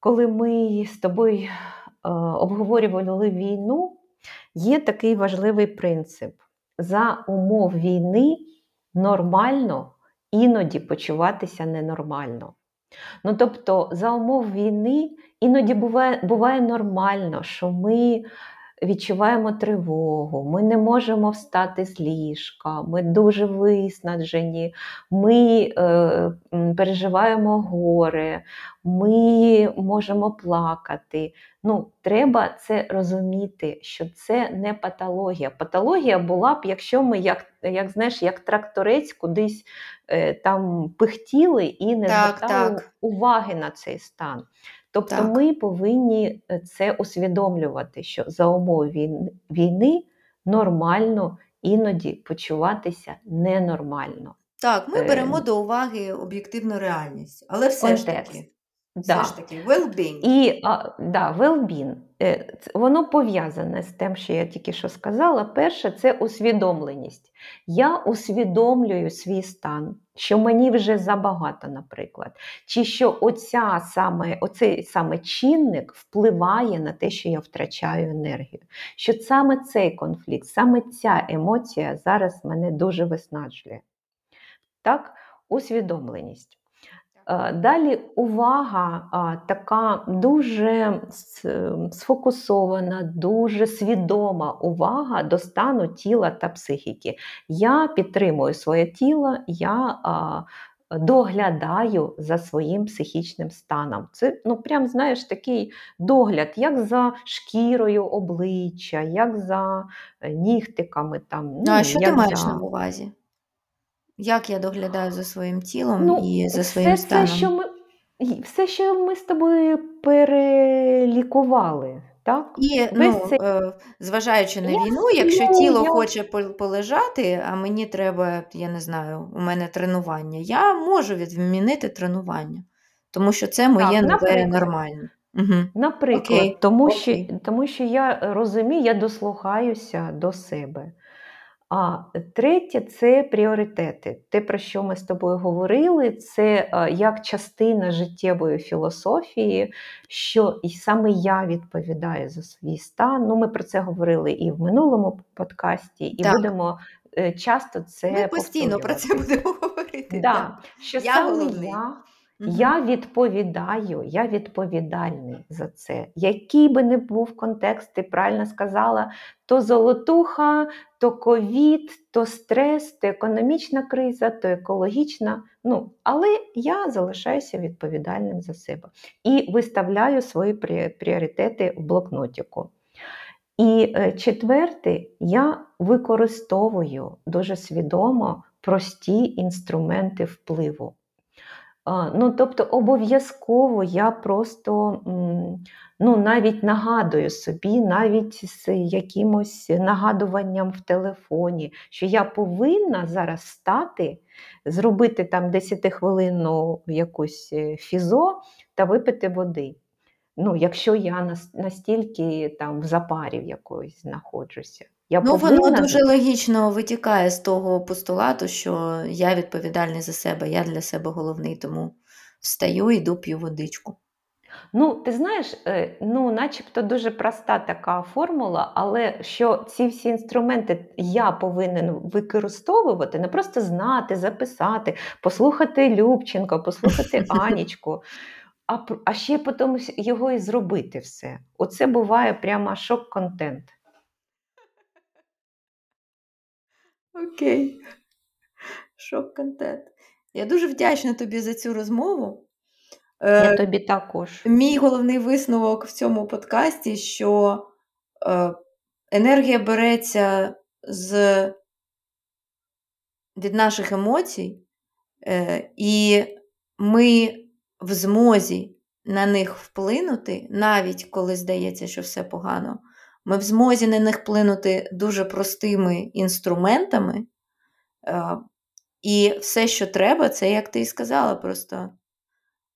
коли ми з тобою обговорювали війну. Є такий важливий принцип: за умов війни нормально іноді почуватися ненормально. Ну, тобто, за умов війни іноді буває, буває нормально, що ми відчуваємо тривогу, ми не можемо встати з ліжка, ми дуже виснаджені, ми е, переживаємо горе, ми можемо плакати. Ну, Треба це розуміти, що це не патологія. Патологія була б, якщо ми, як як знаєш, як тракторець кудись е, там пихтіли і не так, звертали так. уваги на цей стан. Тобто так. ми повинні е, це усвідомлювати, що за умов війни нормально іноді почуватися ненормально. Так, ми беремо е, до уваги об'єктивну реальність, але все Контекст. ж таки. Все ж таки, well-being. І а, да, well-being. Е, воно пов'язане з тим, що я тільки що сказала. Перше, це усвідомленість. Я усвідомлюю свій стан, що мені вже забагато, наприклад. Чи що оця саме, оцей саме чинник впливає на те, що я втрачаю енергію. Що саме цей конфлікт, саме ця емоція зараз мене дуже виснаджує. Так, усвідомленість. Е, далі увага така дуже сфокусована, дуже свідома увага до стану тіла та психіки. Я підтримую своє тіло, я доглядаю за своїм психічним станом. Це, ну, прям, знаєш, такий догляд, як за шкірою обличчя, як за е, нігтиками. Там, ну, А що ти маєш за... на увазі? Як я доглядаю за своїм тілом ну, і за своїм все станом? Це, що ми, все, що ми з тобою перелікували. Так? І ну, це... Е, зважаючи на я війну, якщо тіло хоче полежати, а мені треба, я не знаю, у мене тренування, я можу відмінити тренування, тому що це моє так, нове нормальне. Угу. Наприклад, Окей. Тому, Окей. Що, тому що я розумію, я дослухаюся до себе. А третє це пріоритети. Те, про що ми з тобою говорили, це як частина життєвої філософії, що і саме я відповідаю за свій стан. Ну, Ми про це говорили і в минулому подкасті, і так. будемо е, часто це Ми постійно про це будемо говорити. Да, Що я саме я Я відповідаю, я відповідальний за це. Який би не був контекст, ти правильно сказала, то золотуха, то ковід, то стрес, то економічна криза, то екологічна. Ну, Але я залишаюся відповідальним за себе і виставляю свої пріоритети в блокнотику. І е, четверте, я використовую дуже свідомо прості інструменти впливу. Ну, Тобто, обов'язково я просто ну, навіть нагадую собі, навіть з якимось нагадуванням в телефоні, що я повинна зараз стати, зробити там 10-хвилинну якусь е, фізо та випити води. Ну, Якщо я настільки там в запарі якоїсь знаходжуся. Я Ну, повинна... воно дуже логічно витікає з того постулату, що я відповідальний за себе, я для себе головний, тому встаю йду п'ю водичку. Ну, ти знаєш, е, ну, начебто дуже проста така формула, але що ці всі інструменти я повинен використовувати, не просто знати, записати, послухати Любченко, послухати Анічку, а а ще потім його і зробити все. Оце буває прямо шок-контент. Окей. Шок-контент. Я дуже вдячна тобі за цю розмову. Я е, тобі також. Мій головний висновок в цьому подкасті, що е, енергія береться з від наших емоцій, е, і ми в змозі на них вплинути, навіть коли здається, що все погано. Ми в змозі на них вплинути дуже простими інструментами. І все, що треба, це, як ти і сказала, просто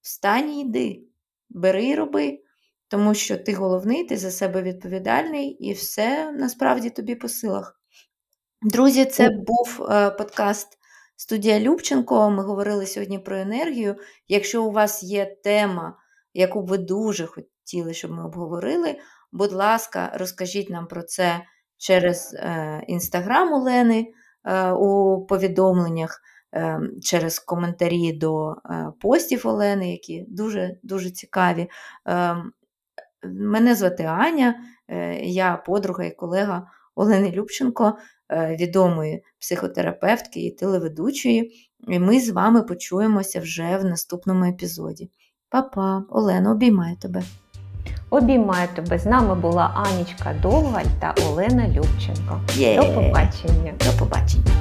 встань і йди, бери і роби, тому що ти головний, ти за себе відповідальний, і все насправді тобі по силах. Друзі, це був е, подкаст Студія Любченко. Ми говорили сьогодні про енергію. Якщо у вас є тема, яку ви дуже хотіли, щоб ми обговорили, будь ласка, розкажіть нам про це через інстаграм е, Олени е, у повідомленнях, е, через коментарі до постів Олени, які дуже дуже цікаві. Мене звати Аня, я подруга і колега Олени Любченко, відомої психотерапевтки і телеведучої. І ми з вами почуємося вже в наступному епізоді. Па-па, Олена, обіймаю тебе! Обіймаю тебе. З нами була Анічка Довгаль та Олена Любченко. Є. До побачення. До побачення.